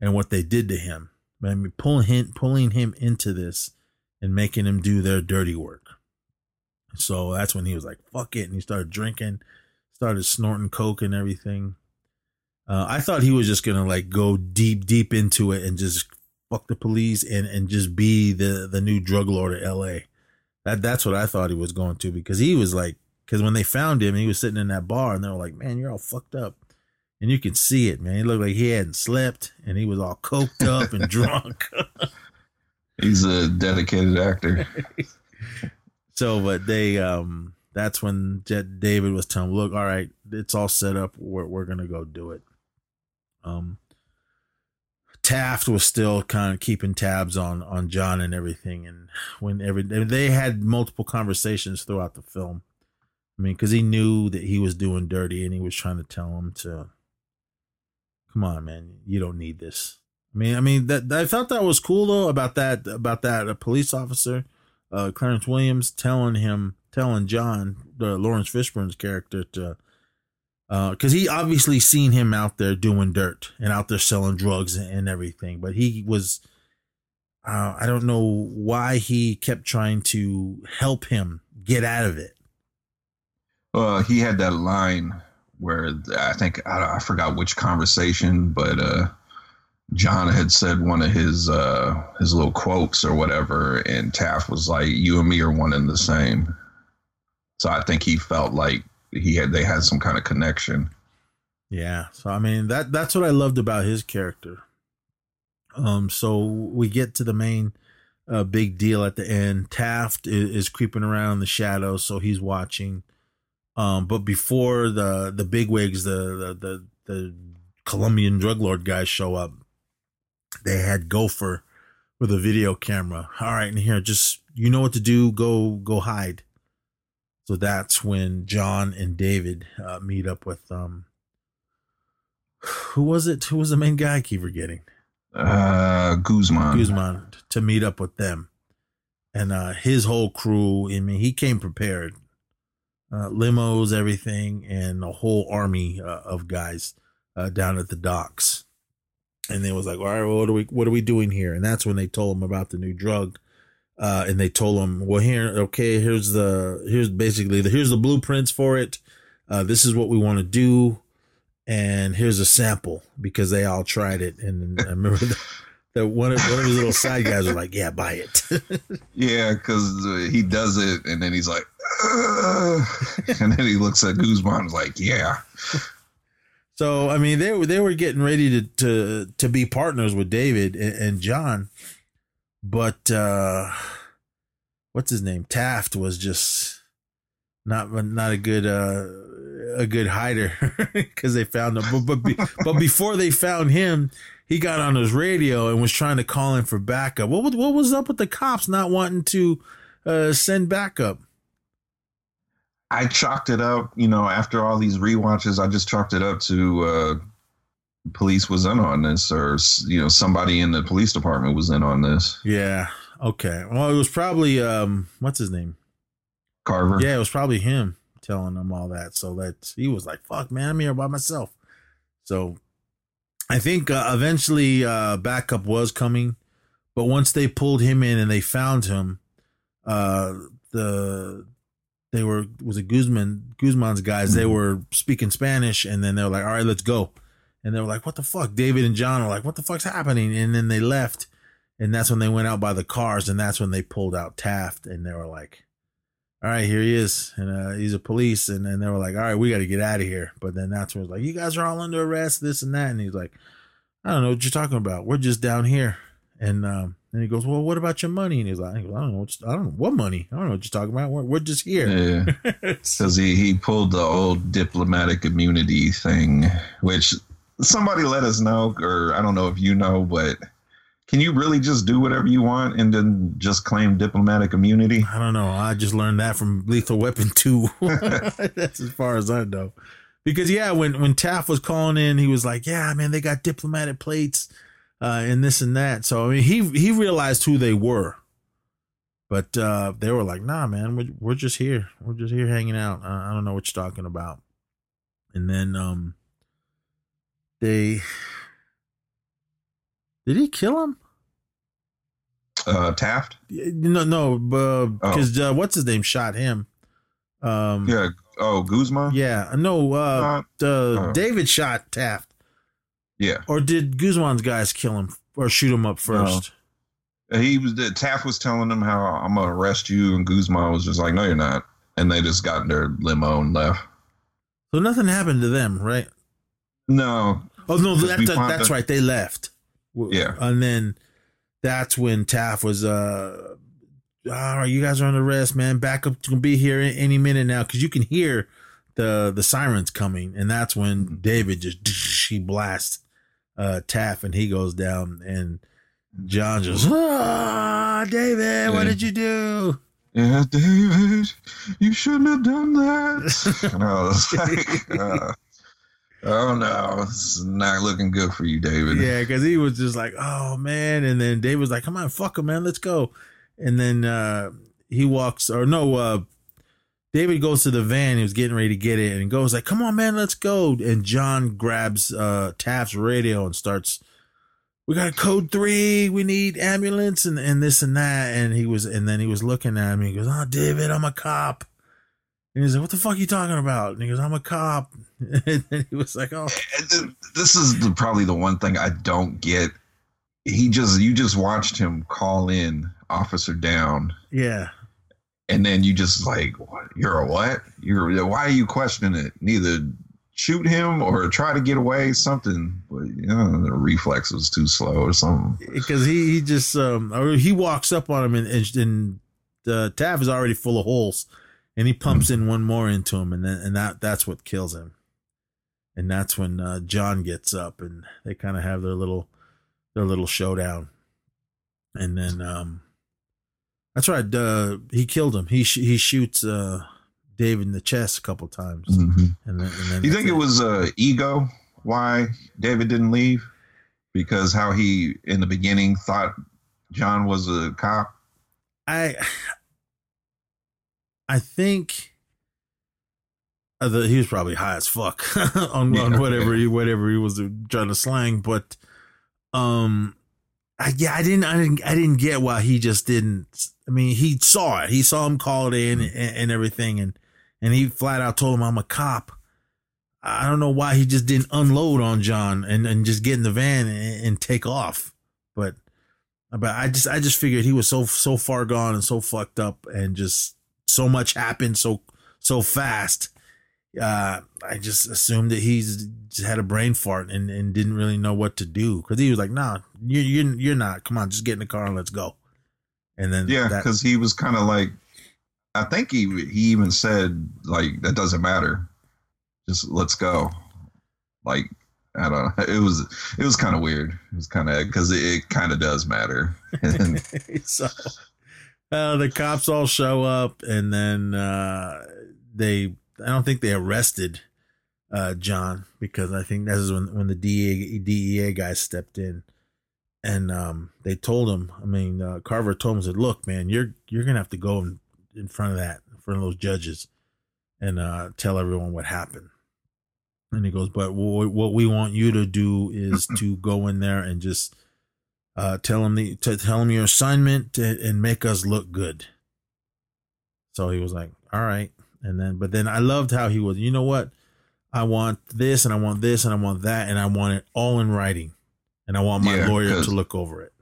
and what they did to him i mean pulling him pulling him into this and making him do their dirty work so that's when he was like fuck it and he started drinking started snorting coke and everything uh, I thought he was just gonna like go deep, deep into it and just fuck the police and and just be the the new drug lord of L.A. That that's what I thought he was going to because he was like because when they found him, he was sitting in that bar and they were like, "Man, you're all fucked up," and you can see it, man. He looked like he hadn't slept and he was all coked up and drunk. He's a dedicated actor. So, but they, um, that's when Jet David was telling, him, look, all right, it's all set up. We're, we're going to go do it. Um, Taft was still kind of keeping tabs on, on John and everything. And when every, they had multiple conversations throughout the film. I mean, cause he knew that he was doing dirty and he was trying to tell him to, come on, man, you don't need this. I mean, I mean that I thought that was cool though about that about that a police officer, uh, Clarence Williams telling him telling John the Laurence Fishburne's character to, because he obviously seen him out there doing dirt and out there selling drugs and everything, but he was, uh, I don't know why he kept trying to help him get out of it. Uh, he had that line where I think I, I forgot which conversation, but uh, John had said one of his uh, his little quotes or whatever, and Taft was like, "You and me are one and the same." So I think he felt like he had they had some kind of connection. Yeah. So I mean that that's what I loved about his character. Um so we get to the main uh, big deal at the end. Taft is, is creeping around in the shadows, so he's watching. Um but before the the bigwigs, the the the, the Colombian drug lord guys show up, they had Gopher with a video camera. All right, and here just you know what to do, go go hide. So that's when John and David uh, meet up with um who was it? Who was the main guy? I keep forgetting. Uh, Guzman. Guzman to meet up with them. And uh his whole crew, I mean, he came prepared. Uh, limos, everything, and a whole army uh, of guys uh, down at the docks. And they was like, all right, well, what are we what are we doing here? And that's when they told him about the new drug. Uh, and they told him, well, here, okay, here's the here's basically the here's the blueprints for it. Uh, this is what we want to do, and here's a sample because they all tried it. And I remember that, the one of one of his little side guys were like, "Yeah, buy it." Yeah, because he does it, and then he's like, "Ugh." and then he looks at Guzman, like, "Yeah." So I mean, they were they were getting ready to to to be partners with David and, and John, but uh what's his name? Taft was just not not a good uh a good hider because they found him. But but, be, but before they found him, he got on his radio and was trying to call in for backup. What what was up with the cops not wanting to uh send backup? I chalked it up, you know, after all these rewatches, I just chalked it up to uh, police was in on this, or you know, somebody in the police department was in on this. Yeah. Okay. Well, it was probably um, what's his name? Carver. Yeah, it was probably him telling them all that. So that he was like, "Fuck, man, I'm here by myself." So I think uh, eventually uh, backup was coming, but once they pulled him in and they found him, uh, the they were was it Guzman Guzman's guys. They were speaking Spanish, and then they were like, "All right, let's go." And they were like, "What the fuck?" David and John were like, "What the fuck's happening?" And then they left, and that's when they went out by the cars, and that's when they pulled out Taft, and they were like, "All right, here he is," and uh, he's a police, and then they were like, "All right, we got to get out of here." But then that's when it was like, "You guys are all under arrest, this and that," and he's like, "I don't know what you're talking about. We're just down here," and um, And he goes, "Well, what about your money?" And he's like, "I don't know. What, I don't know what money. I don't know what you're talking about. We're, we're just here." Yeah. Because he, he pulled the old diplomatic immunity thing, which somebody let us know, or I don't know if you know, but can you really just do whatever you want and then just claim diplomatic immunity? I don't know. I just learned that from Lethal Weapon 2. That's as far as I know. Because yeah, when when Taft was calling in, he was like, "Yeah, man, they got diplomatic plates uh, and this and that." So I mean, he he realized who they were, but uh, they were like, "Nah, man, we're we're just here. We're just here hanging out. I, I don't know what you're talking about." And then um, they did he kill him? Uh, Taft? No, no, because uh, what's his name shot him. Um, Yeah. Oh, Guzman? yeah, no, uh, uh, oh. David shot Taft, Yeah. or did Guzman's guys kill him or shoot him up first? He was the Taft was telling him how I'm gonna arrest you, and Guzman was just like, "No, you're not," and they just got in their limo and left. So nothing happened to them, right? No, Oh no, Because that, that- that's that- right. They left. Yeah. and then that's when Taft was uh, all right, you guys are under arrest, man. Backup can be here any minute now because you can hear the the sirens coming, and that's when Mm-hmm. David just he blasts uh Taft, and he goes down, and John just ah, David, what did you do? yeah, David, you shouldn't have done that. and I was like, uh, "Oh no, this is not looking good for you, David." Yeah, because he was just like, oh man. And then Dave was like, come on, fuck him, man, let's go. And then uh he walks, or no, uh David goes to the van. He was getting ready to get it, and goes like, "Come on, man, let's go." And John grabs uh Taft's radio and starts. We got a code three. We need ambulance and and this and that. And he was, and then he was looking at me. He goes, "Oh, David, I'm a cop." And he's like, "What the fuck are you talking about?" And he goes, "I'm a cop." And then he was like, "Oh, And This is the, probably the one thing I don't get. He just you just watched him call in Officer Down, yeah." And then you just like, what? You're a what? You're why are you questioning it? Neither shoot him or try to get away, something. But you know, the reflex was too slow or something. because he, he just um or he walks up on him and and, and the Taft is already full of holes, and he pumps in one more into him, and then and that that's what kills him, and that's when uh, John gets up and they kind of have their little their little showdown, and then um that's right, uh, he killed him. He sh- he shoots uh David in the chest a couple times, Mhm. and then and then You think it was uh, ego why David didn't leave? Because how he in the beginning thought John was a cop. I I think uh, the, he was probably high as fuck on, on Yeah. whatever he whatever he was trying to slang, but um, I, yeah, I didn't I didn't I didn't get why he just didn't. I mean, he saw it. He saw him call it in hmm. and, and everything, and and he flat out told him, "I'm a cop." I don't know why he just didn't unload on John and, and just get in the van and, and take off, but but I just I just figured he was so so far gone and so fucked up and just so much happened so so fast. Uh, I just assumed that he's just had a brain fart and, and didn't really know what to do because he was like, "Nah, you you you're not. Come on, just get in the car and let's go." And then Yeah, because he was kind of like, I think he he even said like that doesn't matter, just let's go. Like I don't know, it was it was kind of weird. It was kind of because it, it kind of does matter. So uh, the cops all show up and then uh, they I don't think they arrested uh, John because I think that is when when the DEA, DEA guys stepped in and um, they told him I mean uh, Carver told him said look man you're you're gonna have to go in, in front of that in front of those judges and uh, tell everyone what happened and he goes but wh- what we want you to do is to go in there and just uh, tell him the to tell him your assignment to, and make us look good. So he was like, "All right," and then but then I loved how he was. You know what? I want this and I want this and I want that and I want it all in writing, and I want my Yeah, lawyer to look over it.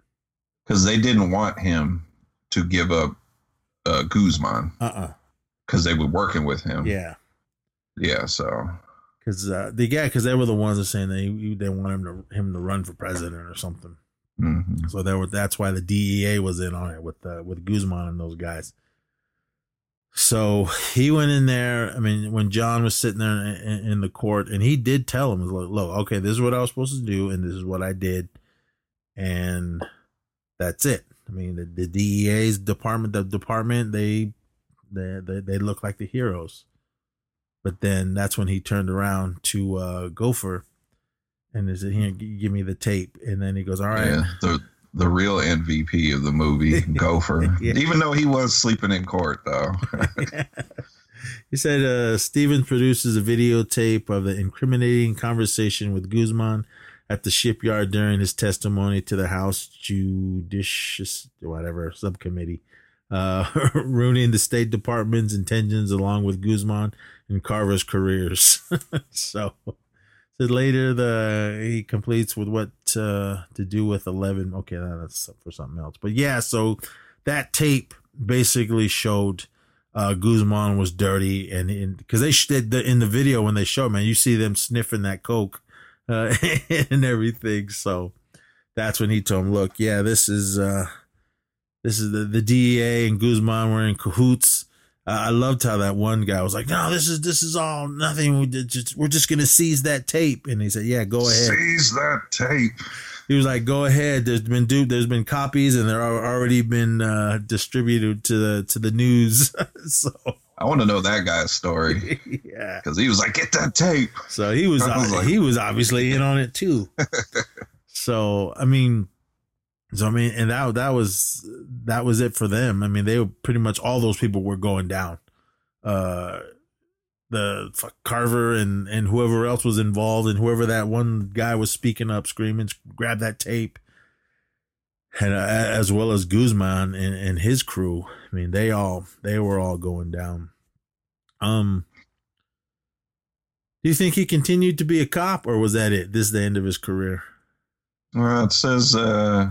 because they didn't want him to give up uh, Guzman Uh uh because they were working with him. Yeah, yeah. So because uh, the yeah, because they were the ones that saying they they want him to him to run for president or something. Mhm. So there were, that's why the DEA was in on it with uh, with Guzman and those guys. So he went in there. I mean, when John was sitting there in, in, the court, and he did tell him, "Look, look, okay, this is what I was supposed to do, and this is what I did, and that's it." I mean, the, the DEA's department, the department, they they they, they look like the heroes. But then that's when he turned around to uh, Gopher, and he said, "Here, give me the tape." And then he goes, "All right." Yeah, the real MVP of the movie, Gopher. Yeah. Even though he was sleeping in court, though. he said uh, Stevens produces a videotape of the incriminating conversation with Guzman at the shipyard during his testimony to the House Judicious, whatever, subcommittee, uh, ruining the State Department's intentions along with Guzman and Carver's careers. so. So later, the he completes with what uh, to do with eleven. Okay, that's for something else. But yeah, so that tape basically showed uh, Guzman was dirty, and because they did the, in the video when they show man, you see them sniffing that coke uh, and everything. So that's when he told him, "Look, yeah, this is uh, this is the the DEA and Guzman were in cahoots." Uh, I loved how that one guy was like, "No, this is this is all nothing. We did just, we're just gonna seize that tape." And he said, "Yeah, go ahead." Seize that tape. He was like, "Go ahead. There's been du- there's been copies, and they're already been uh, distributed to the to the news." so I want to know that guy's story yeah, because he was like, "Get that tape." so he was, was like- he was obviously in on it too. so I mean, so I mean, and that that was that was it for them. I mean, they were pretty much all those people were going down. Uh, the Carver and and whoever else was involved, and whoever that one guy was speaking up, screaming, grab that tape. And uh, as well as Guzman and, and his crew, I mean, they all they were all going down. Um, do you think he continued to be a cop, or was that it? This is the end of his career. Well, it says uh,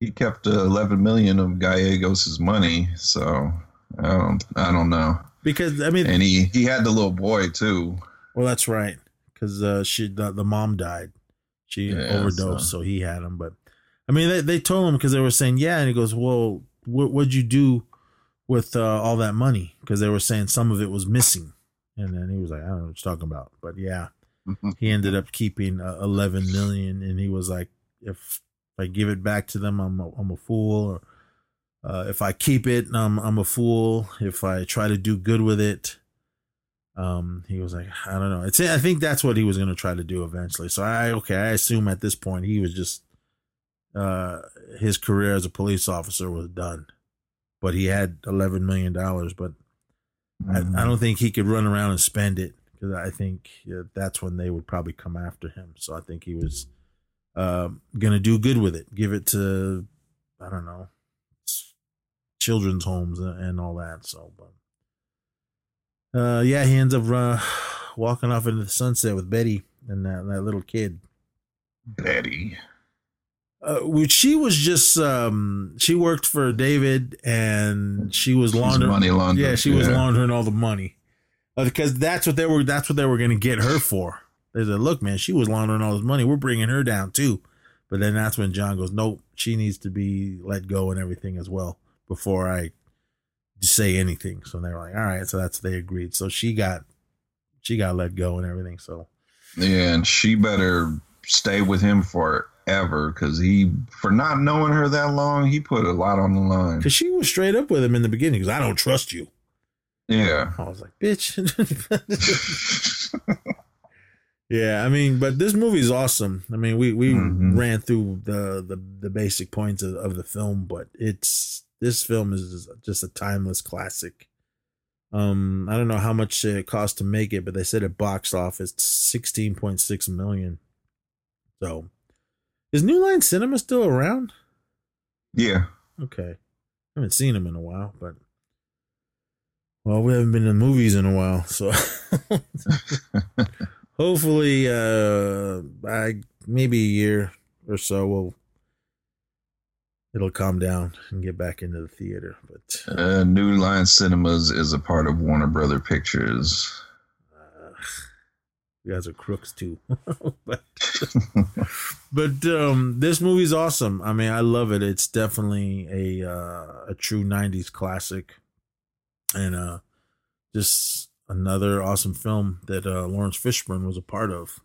he kept uh, 11 million of Gallegos' money, so I don't, I don't know. Because I mean, And he he had the little boy too. well, that's right. Because uh, she the, the mom died, she Yeah, overdosed, so- so. he had him. But I mean, they they told him because they were saying yeah, and he goes, well, what what'd you do with uh, all that money? Because they were saying some of it was missing, and then he was like, I don't know what you're talking about, but yeah. he ended up keeping uh, 11 million and he was like if i give it back to them i'm a, I'm a fool or uh, if i keep it I'm, I'm a fool. If i try to do good with it um he was like i don't know. It's i think that's what he was going to try to do eventually. So i okay i assume at this point he was just uh his career as a police officer was done. But he had 11 million dollars but I, I don't think he could run around and spend it because I think uh, that's when they would probably come after him. So I think he was um, gonna do good with it, give it to I don't know children's homes and, all that. So, but uh, yeah, he ends up uh, walking off into the sunset with Betty and that, that little kid. Betty. Uh, which she was just um she worked for David and she was laundering money laundering, Yeah, she was laundering all the money. Uh, because that's what they were that's what they were going to get her for. They said, "Look, man, she was laundering all this money. We're bringing her down too." But then that's when John goes, "Nope, she needs to be let go and everything as well before I say anything." So they were like, "All right." So that's they agreed. So she got she got let go and everything. So Yeah, and she better stay with him forever because he, for not knowing her that long, he put a lot on the line. because she was straight up with him in the beginning, because I don't trust you. Yeah. I was like, bitch. yeah, I mean, but this movie's awesome. I mean, we we Mhm. ran through the, the the basic points of, of the film, but it's this film is just a timeless classic. Um, I don't know how much it cost to make it, but they said it boxed office sixteen point six million. So, is New Line Cinema still around? Yeah. Okay. I haven't seen him in a while, but well, we haven't been to movies in a while, so hopefully uh I maybe a year or so we'll it'll calm down and get back into the theater. But Uh, New Line Cinemas is a part of Warner Brother Pictures. uh, you guys are crooks too. but but um, this movie's awesome. I mean, I love it. It's definitely a uh, a true '90s classic, and uh, just another awesome film that uh, Laurence Fishburne was a part of.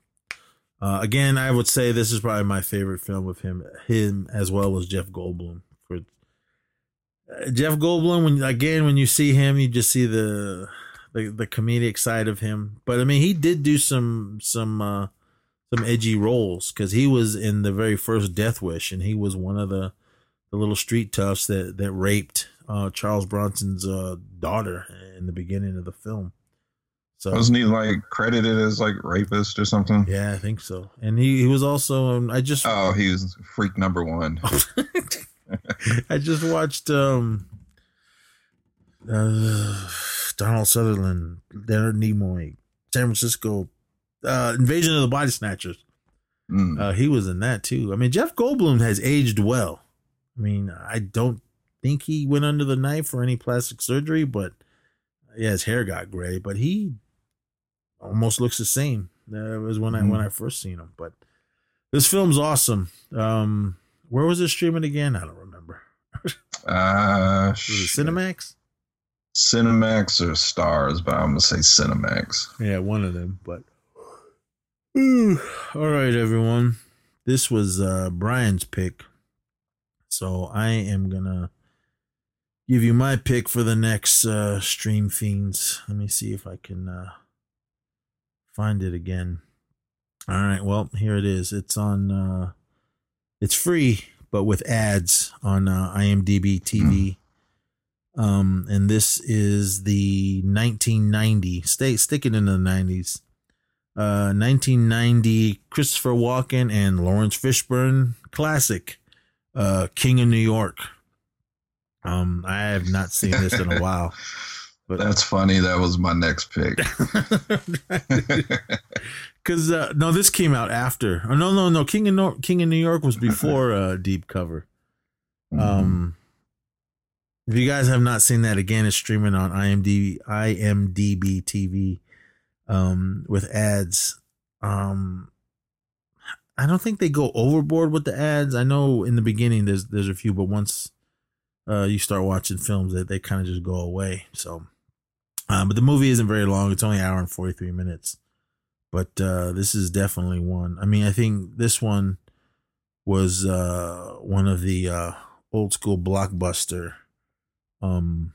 Uh, again, I would say this is probably my favorite film with him, him as well as Jeff Goldblum. For uh, Jeff Goldblum, when again when you see him, you just see the the, the comedic side of him. But I mean, he did do some some uh, some edgy roles because he was in the very first Death Wish, and he was one of the the little street toughs that that raped uh, Charles Bronson's uh, daughter in the beginning of the film. So Wasn't he like credited as like rapist or something? yeah, I think so. And he, he was also um, I just Oh, he was freak number one. I just watched um uh, Donald Sutherland, Leonard Nimoy, San Francisco, uh, Invasion of the Body Snatchers. Mm. Uh, he was in that too. I mean, Jeff Goldblum has aged well. I mean, I don't think he went under the knife for any plastic surgery, but yeah, his hair got gray, but he almost looks the same. That was when I when I first seen him. But this film's awesome. Um, where was it streaming again? I don't remember. Uh, Cinemax? Cinemax or Starz, but I'm gonna say Cinemax. Yeah, one of them. But Ooh. all right, everyone. This was uh, Brian's pick, so I am gonna give you my pick for the next uh, Stream Fiends. Let me see if I can uh, find it again. All right, well here it is. It's on. Uh, it's free, but with ads on uh, IMDb TV. Um, and this is the 1990. Stay sticking in the 90s. Uh, 1990 Christopher Walken and Laurence Fishburne classic, uh, King of New York. Um, I have not seen this in a while, but That's funny. That was my next pick. because uh, no, this came out after. Oh, no, no, no. King of Nor- King of New York was before uh, Deep Cover. Um, if you guys have not seen that, again, it's streaming on IMDb, IMDb TV, um, with ads. Um, I don't think they go overboard with the ads. I know in the beginning there's there's a few, but once uh, you start watching films, they they kind of just go away. So, um, but the movie isn't very long. It's only an hour and forty three minutes. But uh, this is definitely one. I mean, I think this one was uh, one of the uh, old school blockbuster um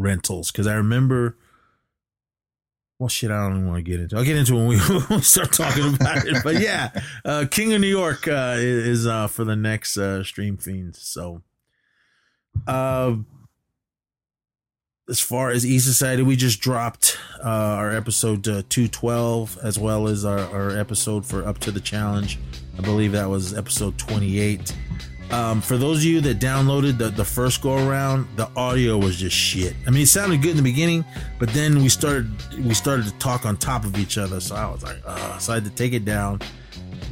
rentals because I remember. Well, shit, I don't want to get into. I'll get into when we, when we start talking about it. But yeah, uh, King of New York uh, is uh, for the next uh, Stream Fiends. So, uh, as far as E Society, we just dropped uh, our episode uh, 212 as well as our, our episode for Up to the Challenge. I believe that was episode 28. Um, for those of you that downloaded the, the first go around, the audio was just shit. I mean, it sounded good in the beginning, but then we started we started to talk on top of each other. So I was like, uh, so I had to take it down,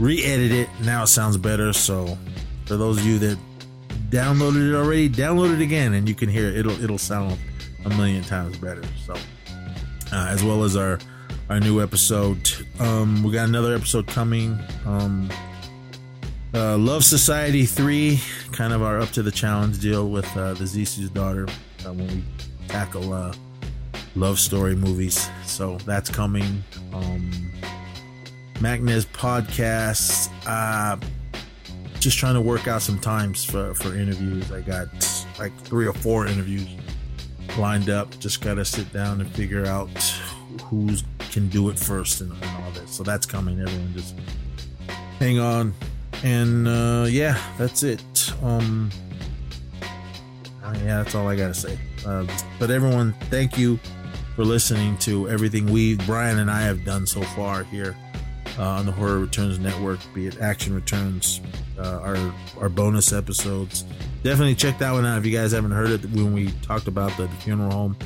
re-edit it. Now it sounds better. So for those of you that downloaded it already, download it again, and you can hear it. It'll it'll sound a million times better. So uh, as well as our our new episode. Um, we got another episode coming. Um, uh, Love Society 3, kind of our up to the challenge deal with uh, the Zisu's daughter uh, when we tackle uh, love story movies. So that's coming. Um, Magnez podcast. Uh, just trying to work out some times for, for interviews. I got like three or four interviews lined up. Just got to sit down and figure out who's can do it first and, and all this. So that's coming. Everyone just hang on and uh yeah that's it um uh, yeah that's all i gotta say uh, but everyone thank you for listening to everything we brian and i have done so far here uh, on the horror returns network be it action returns uh, our our bonus episodes definitely check that one out if you guys haven't heard it when we talked about the, the funeral home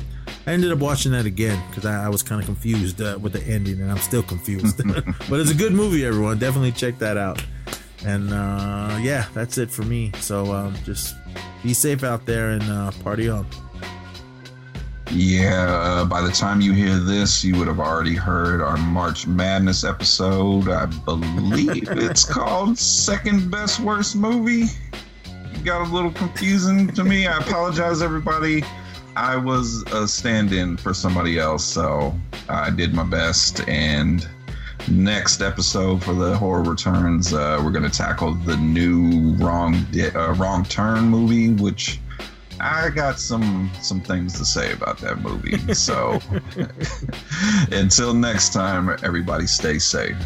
I ended up watching that again because I, I was kind of confused uh, with the ending, and I'm still confused. but it's a good movie, everyone. Definitely check that out. And uh, yeah, that's it for me. So um, just be safe out there and uh, party on. Yeah, uh, by the time you hear this, you would have already heard our March Madness episode. I believe it's called Second Best Worst Movie. Got a little confusing to me. I apologize, everybody. I was a stand in for somebody else, so I did my best. And next episode for the horror returns, uh, we're going to tackle the new Wrong Di- uh, Wrong Turn movie, which I got some some things to say about that movie. So until next time, everybody stay safe.